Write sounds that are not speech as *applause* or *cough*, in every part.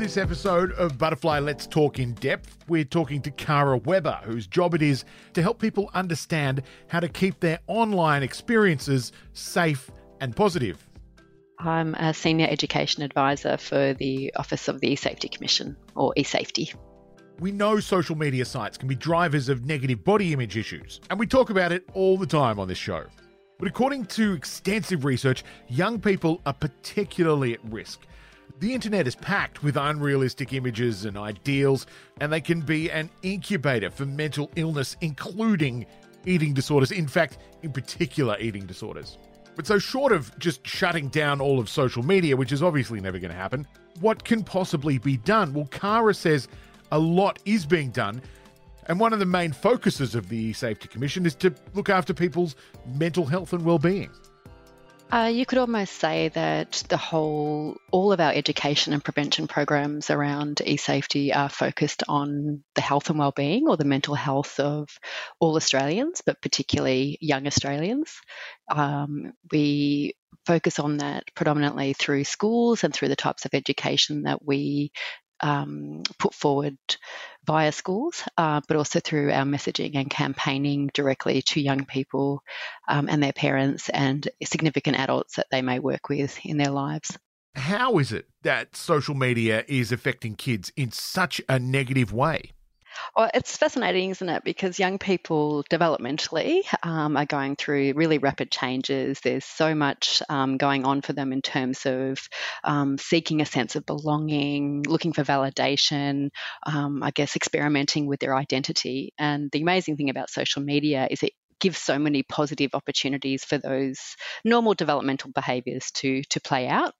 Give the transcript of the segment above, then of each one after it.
this episode of Butterfly Let's Talk in Depth, we're talking to Kara Weber, whose job it is to help people understand how to keep their online experiences safe and positive. I'm a senior education advisor for the Office of the eSafety Commission, or eSafety. We know social media sites can be drivers of negative body image issues, and we talk about it all the time on this show. But according to extensive research, young people are particularly at risk. The internet is packed with unrealistic images and ideals, and they can be an incubator for mental illness, including eating disorders. In fact, in particular, eating disorders. But so, short of just shutting down all of social media, which is obviously never going to happen, what can possibly be done? Well, Kara says a lot is being done. And one of the main focuses of the Safety Commission is to look after people's mental health and well-being. Uh, you could almost say that the whole, all of our education and prevention programs around e-safety are focused on the health and well-being or the mental health of all Australians, but particularly young Australians. Um, we focus on that predominantly through schools and through the types of education that we um, put forward via schools, uh, but also through our messaging and campaigning directly to young people um, and their parents and significant adults that they may work with in their lives. How is it that social media is affecting kids in such a negative way? Well, it's fascinating, isn't it? Because young people developmentally um, are going through really rapid changes. There's so much um, going on for them in terms of um, seeking a sense of belonging, looking for validation, um, I guess experimenting with their identity. And the amazing thing about social media is it gives so many positive opportunities for those normal developmental behaviours to to play out.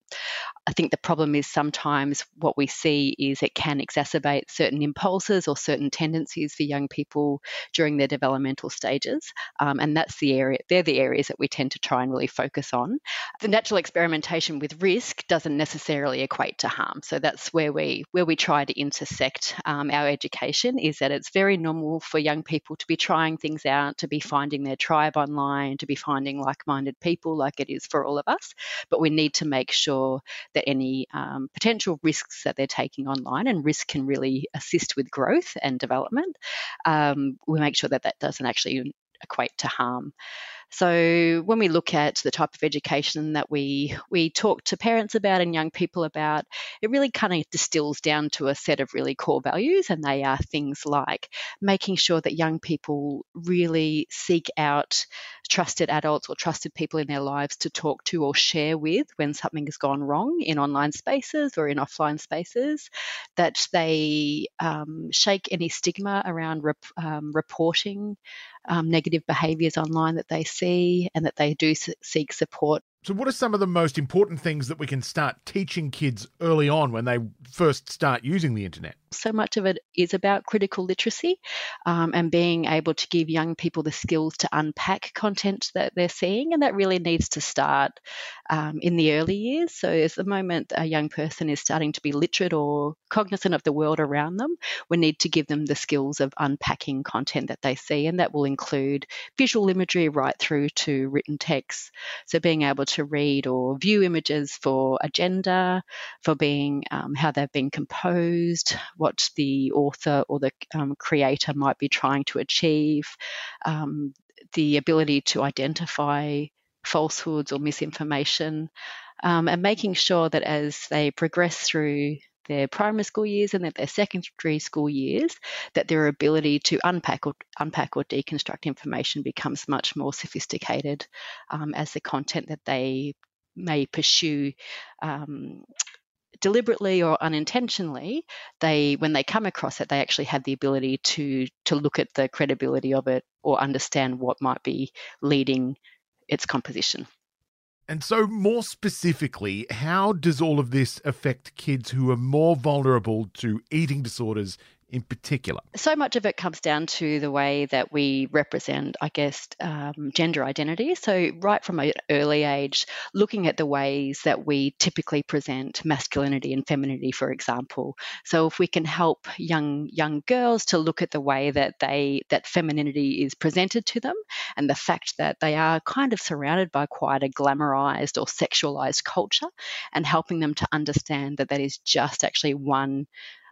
I think the problem is sometimes what we see is it can exacerbate certain impulses or certain tendencies for young people during their developmental stages, um, and that's the area. They're the areas that we tend to try and really focus on. The natural experimentation with risk doesn't necessarily equate to harm, so that's where we where we try to intersect um, our education. Is that it's very normal for young people to be trying things out, to be finding their tribe online, to be finding like-minded people, like it is for all of us. But we need to make sure that any um, potential risks that they're taking online, and risk can really assist with growth and development, um, we make sure that that doesn't actually equate to harm. So when we look at the type of education that we we talk to parents about and young people about, it really kind of distills down to a set of really core values, and they are things like making sure that young people really seek out trusted adults or trusted people in their lives to talk to or share with when something has gone wrong in online spaces or in offline spaces, that they um, shake any stigma around rep, um, reporting um, negative behaviours online that they see and that they do seek support so, what are some of the most important things that we can start teaching kids early on when they first start using the internet? So much of it is about critical literacy um, and being able to give young people the skills to unpack content that they're seeing, and that really needs to start um, in the early years. So, as the moment a young person is starting to be literate or cognizant of the world around them, we need to give them the skills of unpacking content that they see, and that will include visual imagery right through to written text. So, being able to read or view images for agenda, for being um, how they've been composed, what the author or the um, creator might be trying to achieve, um, the ability to identify falsehoods or misinformation, um, and making sure that as they progress through their primary school years and their secondary school years, that their ability to unpack or unpack or deconstruct information becomes much more sophisticated um, as the content that they may pursue um, deliberately or unintentionally they when they come across it they actually have the ability to to look at the credibility of it or understand what might be leading its composition. And so, more specifically, how does all of this affect kids who are more vulnerable to eating disorders in particular? So much of it comes down to the way that we represent, I guess, um, gender identity. So, right from an early age, looking at the ways that we typically present masculinity and femininity, for example. So, if we can help young young girls to look at the way that they that femininity is presented to them, and the fact that they are kind of surrounded by quite a glamorized or sexualized culture, and helping them to understand that that is just actually one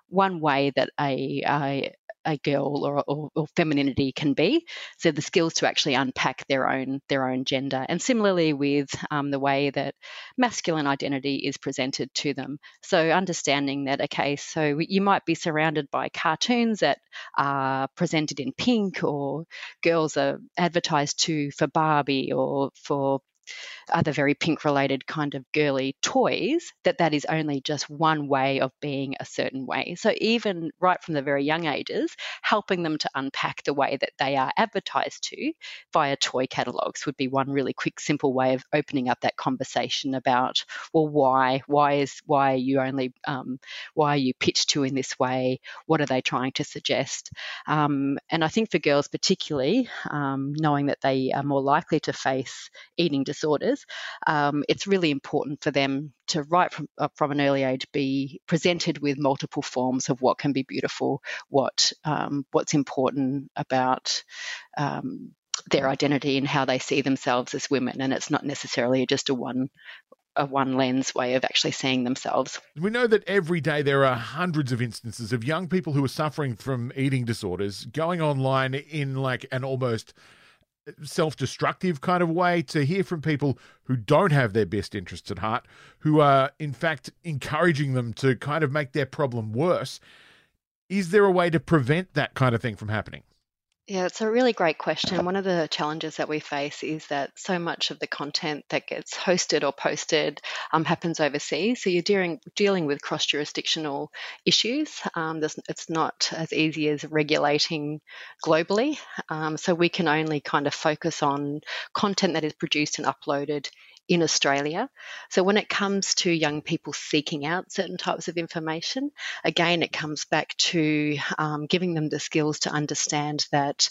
one way that a, a, a girl or, or, or, femininity can be. So the skills to actually unpack their own their own gender, and similarly with um, the way that masculine identity is presented to them. So understanding that okay, so you might be surrounded by cartoons that are presented in pink, or girls are advertised to for Barbie or for other very pink related kind of girly toys that that is only just one way of being a certain way. So even right from the very young ages helping them to unpack the way that they are advertised to via toy catalogs would be one really quick simple way of opening up that conversation about well why why is why are you only um, why are you pitched to in this way? What are they trying to suggest? Um, and i think for girls particularly um, knowing that they are more likely to face eating disorders um, it's really important for them to, right from, uh, from an early age, be presented with multiple forms of what can be beautiful, what um, what's important about um, their identity and how they see themselves as women. And it's not necessarily just a one a one lens way of actually seeing themselves. We know that every day there are hundreds of instances of young people who are suffering from eating disorders going online in like an almost self destructive kind of way to hear from people who don't have their best interests at heart, who are in fact encouraging them to kind of make their problem worse. Is there a way to prevent that kind of thing from happening? Yeah, it's a really great question. One of the challenges that we face is that so much of the content that gets hosted or posted um, happens overseas. So you're dealing, dealing with cross jurisdictional issues. Um, it's not as easy as regulating globally. Um, so we can only kind of focus on content that is produced and uploaded in Australia. So when it comes to young people seeking out certain types of information, again, it comes back to um, giving them the skills to understand that.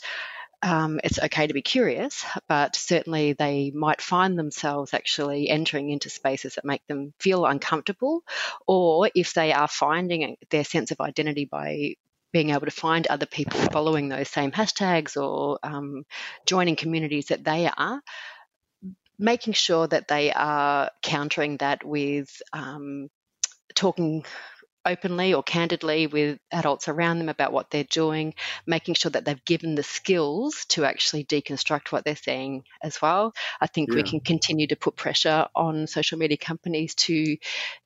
Um, it's okay to be curious, but certainly they might find themselves actually entering into spaces that make them feel uncomfortable, or if they are finding their sense of identity by being able to find other people following those same hashtags or um, joining communities that they are, making sure that they are countering that with um, talking openly or candidly with adults around them about what they're doing, making sure that they've given the skills to actually deconstruct what they're seeing as well. I think yeah. we can continue to put pressure on social media companies to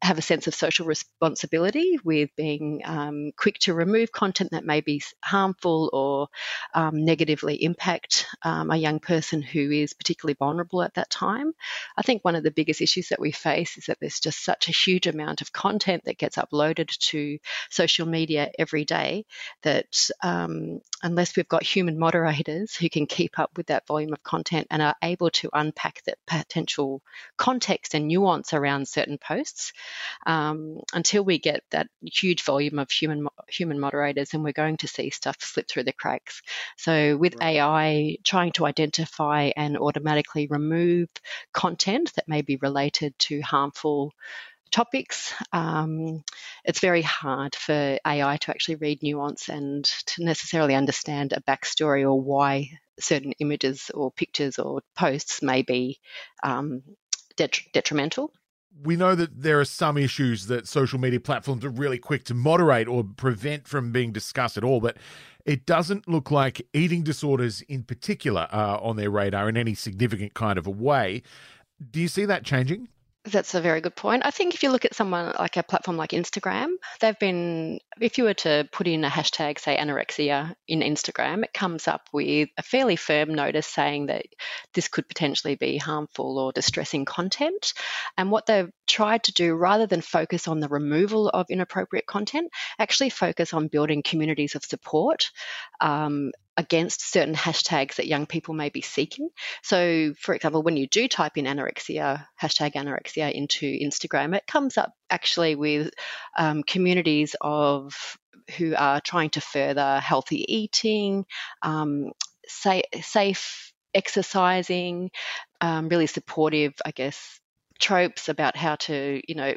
have a sense of social responsibility with being um, quick to remove content that may be harmful or um, negatively impact um, a young person who is particularly vulnerable at that time. I think one of the biggest issues that we face is that there's just such a huge amount of content that gets uploaded to social media every day that um, unless we've got human moderators who can keep up with that volume of content and are able to unpack the potential context and nuance around certain posts, um, until we get that huge volume of human human moderators, and we're going to see stuff slip through the cracks. So with right. AI trying to identify and automatically remove content that may be related to harmful topics. Um, it's very hard for AI to actually read nuance and to necessarily understand a backstory or why certain images or pictures or posts may be um, detri- detrimental. We know that there are some issues that social media platforms are really quick to moderate or prevent from being discussed at all, but it doesn't look like eating disorders in particular are on their radar in any significant kind of a way. Do you see that changing? That's a very good point. I think if you look at someone like a platform like Instagram, they've been, if you were to put in a hashtag, say anorexia in Instagram, it comes up with a fairly firm notice saying that this could potentially be harmful or distressing content. And what they've tried to do, rather than focus on the removal of inappropriate content, actually focus on building communities of support um, against certain hashtags that young people may be seeking. So, for example, when you do type in anorexia, hashtag anorexia into Instagram, it comes up actually with um, communities of who are trying to further healthy eating, um, sa- safe exercising, um, really supportive, I guess, tropes about how to, you know,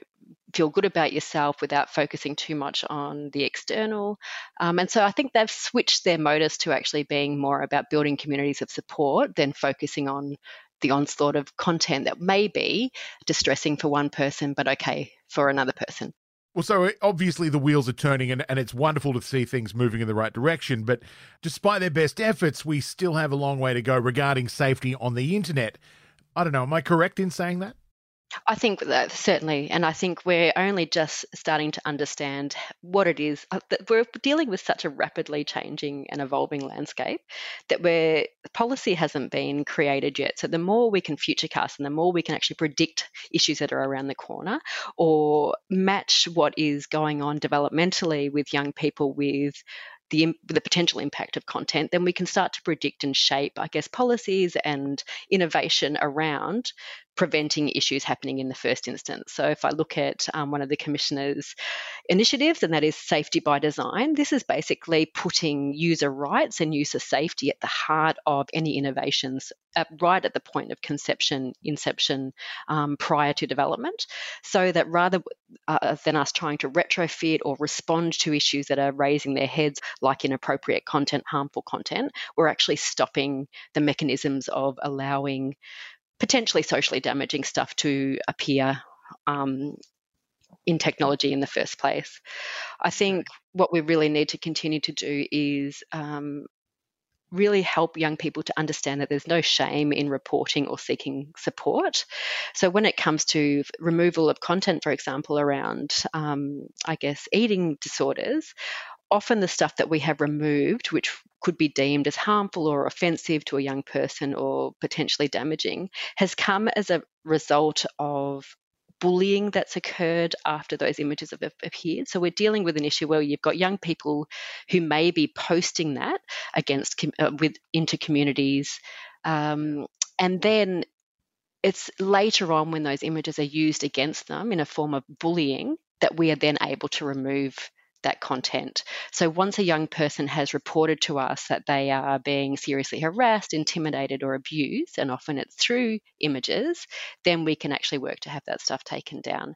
feel good about yourself without focusing too much on the external. Um, and so I think they've switched their modus to actually being more about building communities of support than focusing on the onslaught of content that may be distressing for one person, but okay for another person. Well, so obviously the wheels are turning and, and it's wonderful to see things moving in the right direction. But despite their best efforts, we still have a long way to go regarding safety on the internet. I don't know. Am I correct in saying that? I think that certainly, and I think we're only just starting to understand what it is uh, that we're dealing with such a rapidly changing and evolving landscape that where policy hasn't been created yet. So the more we can futurecast and the more we can actually predict issues that are around the corner or match what is going on developmentally with young people with the, the potential impact of content, then we can start to predict and shape, I guess, policies and innovation around preventing issues happening in the first instance. So, if I look at um, one of the commissioner's initiatives, and that is safety by design, this is basically putting user rights and user safety at the heart of any innovations, at, right at the point of conception, inception, um, prior to development, so that rather uh, than us trying to retrofit or respond to issues that are raising their heads, like inappropriate content, harmful content, we're actually stopping the mechanisms of allowing potentially socially damaging stuff to appear um, in technology in the first place. I think what we really need to continue to do is um, really help young people to understand that there's no shame in reporting or seeking support. So, when it comes to removal of content, for example, around, um, I guess, eating disorders, often the stuff that we have removed, which could be deemed as harmful or offensive to a young person or potentially damaging, has come as a result of bullying that's occurred after those images have appeared. So we're dealing with an issue where you've got young people who may be posting that against uh, with into communities, um, and then it's later on when those images are used against them in a form of bullying that we are then able to remove that content. So once a young person has reported to us that they are being seriously harassed, intimidated, or abused, and often it's through images, then we can actually work to have that stuff taken down.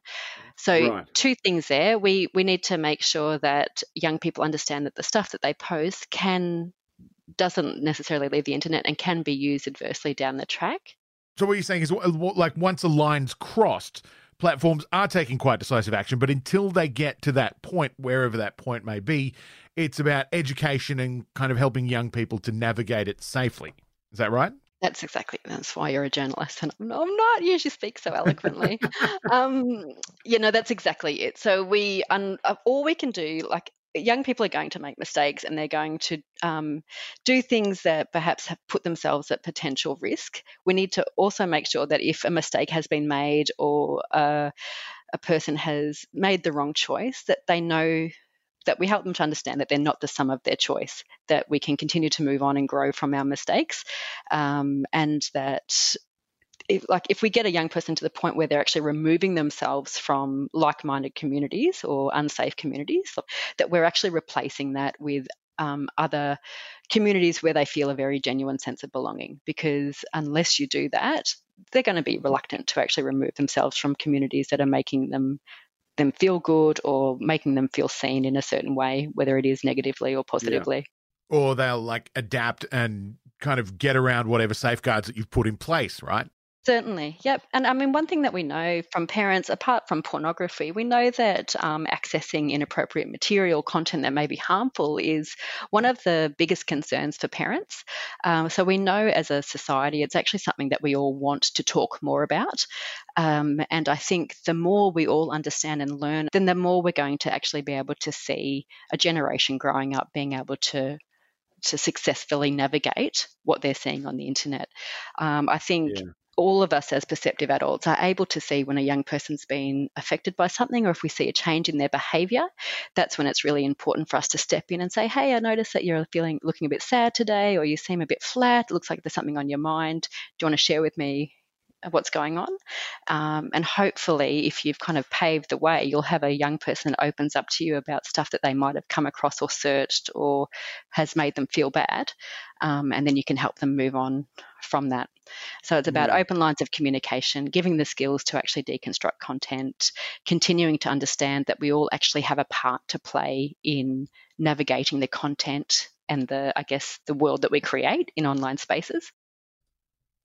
So right. two things there. We we need to make sure that young people understand that the stuff that they post can doesn't necessarily leave the internet and can be used adversely down the track. So what you're saying is like once a line's crossed, platforms are taking quite decisive action, but until they get to that point, wherever that point may be, it's about education and kind of helping young people to navigate it safely. Is that right? That's exactly that's why you're a journalist, and I'm not, I'm not usually speak so eloquently. *laughs* um, you know, that's exactly it. So we, un, uh, all we can do, like young people are going to make mistakes and they're going to um, do things that perhaps have put themselves at potential risk. We need to also make sure that if a mistake has been made or uh, a person has made the wrong choice, that they know that we help them to understand that they're not the sum of their choice, that we can continue to move on and grow from our mistakes, um, and that if, like if we get a young person to the point where they're actually removing themselves from like-minded communities or unsafe communities, that we're actually replacing that with um, other communities where they feel a very genuine sense of belonging. Because unless you do that, they're going to be reluctant to actually remove themselves from communities that are making them them feel good or making them feel seen in a certain way, whether it is negatively or positively. Yeah. Or they'll like adapt and kind of get around whatever safeguards that you've put in place, right? Certainly, yep. And I mean, one thing that we know from parents, apart from pornography, we know that um, accessing inappropriate material, content that may be harmful, is one of the biggest concerns for parents. Um, so we know as a society, it's actually something that we all want to talk more about. Um, and I think the more we all understand and learn, then the more we're going to actually be able to see a generation growing up being able to to successfully navigate what they're seeing on the internet. Um, I think. All of us as perceptive adults are able to see when a young person's been affected by something or if we see a change in their behavior that's when it's really important for us to step in and say hey i noticed that you're feeling looking a bit sad today or you seem a bit flat. It looks like there's something on your mind. Do you want to share with me what's going on. Um, and hopefully, if you've kind of paved the way, you'll have a young person that opens up to you about stuff that they might have come across or searched or has made them feel bad. Um, and then you can help them move on from that. So it's about open lines of communication, giving the skills to actually deconstruct content, continuing to understand that we all actually have a part to play in navigating the content and the, I guess, the world that we create in online spaces.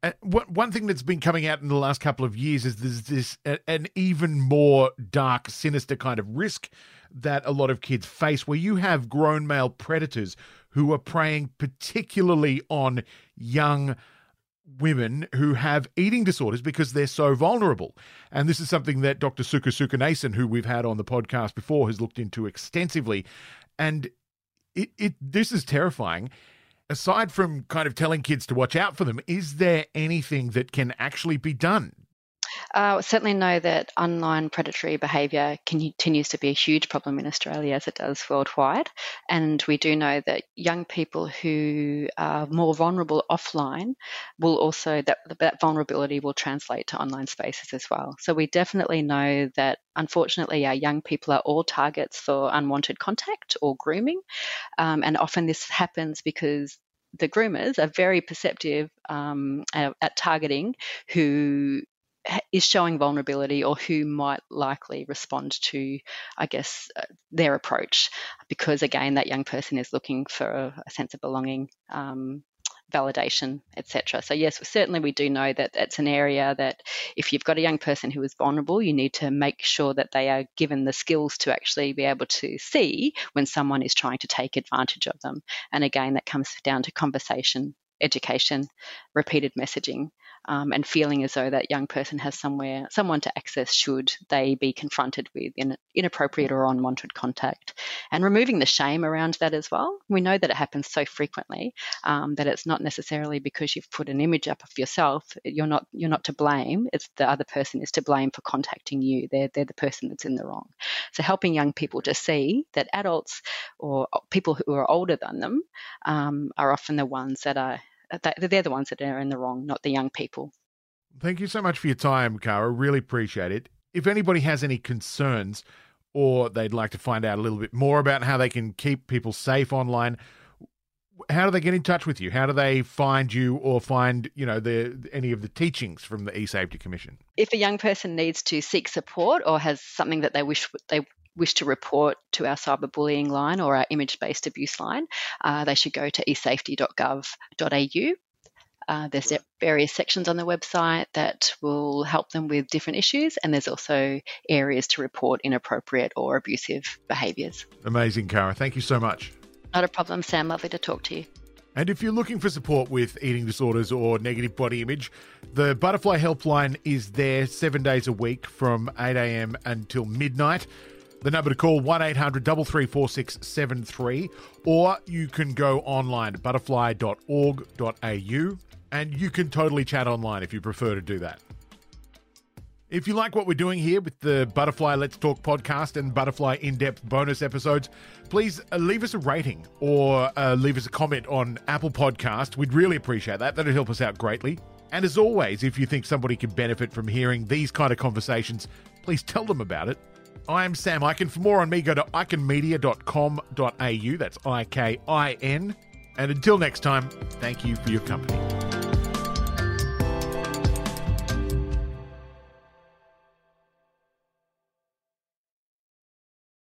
Uh, one thing that's been coming out in the last couple of years is there's this an even more dark, sinister kind of risk that a lot of kids face, where you have grown male predators who are preying particularly on young women who have eating disorders because they're so vulnerable. And this is something that Dr. Suku Sukunesan, who we've had on the podcast before, has looked into extensively. And it, it this is terrifying aside from kind of telling kids to watch out for them, is there anything that can actually be done? Uh, certainly know that online predatory behaviour continues to be a huge problem in Australia as it does worldwide. And we do know that young people who are more vulnerable offline will also, that, that vulnerability will translate to online spaces as well. So we definitely know that unfortunately our young people are all targets for unwanted contact or grooming. Um, and often this happens because the groomers are very perceptive um, at, at, targeting who is showing vulnerability or who might likely respond to, I guess, uh, their approach, because again, that young person is looking for a, a sense of belonging. Um, validation, etc. So yes, certainly we do know that it's an area that if you've got a young person who is vulnerable, you need to make sure that they are given the skills to actually be able to see when someone is trying to take advantage of them. And again, that comes down to conversation education, repeated messaging, um, and feeling as though that young person has somewhere, someone to access should they be confronted with in, inappropriate or unwanted contact, and removing the shame around that as well. We know that it happens so frequently um, that it's not necessarily because you've put an image up of yourself. You're not you're not to blame. It's the other person is to blame for contacting you. They're they're the person that's in the wrong. So helping young people to see that adults or people who are older than them um, are often the ones that are Uh, they're the ones that are in the wrong, not the young people. Thank you so much for your time, Cara. Really appreciate it. If anybody has any concerns or they'd like to find out a little bit more about how they can keep people safe online, how do they get in touch with you? How do they find you or find, you know, the any of the teachings from the eSafety Commission? If a young person needs to seek support or has something that they wish they wish to report to our cyberbullying line or our image based abuse line, uh, they should go to esafety.gov.au. Uh, there's various sections on the website that will help them with different issues, and there's also areas to report inappropriate or abusive behaviours. Amazing, Cara. Thank you so much. Not a problem, Sam. Lovely to talk to you. And if you're looking for support with eating disorders or negative body image, the Butterfly Helpline is there seven days a week from 8 a.m. until midnight. The number to call 800 334673 or you can go online butterfly.org.au and you can totally chat online if you prefer to do that. If you like what we're doing here with the Butterfly Let's Talk podcast and Butterfly in depth bonus episodes, please uh, leave us a rating or uh, leave us a comment on Apple Podcast. We'd really appreciate that. That'd help us out greatly. And as always, if you think somebody could benefit from hearing these kind of conversations, please tell them about it. I'm Sam Ikin. For more on me, go to ikinmedia.com.au. That's I K I N. And until next time, thank you for your company.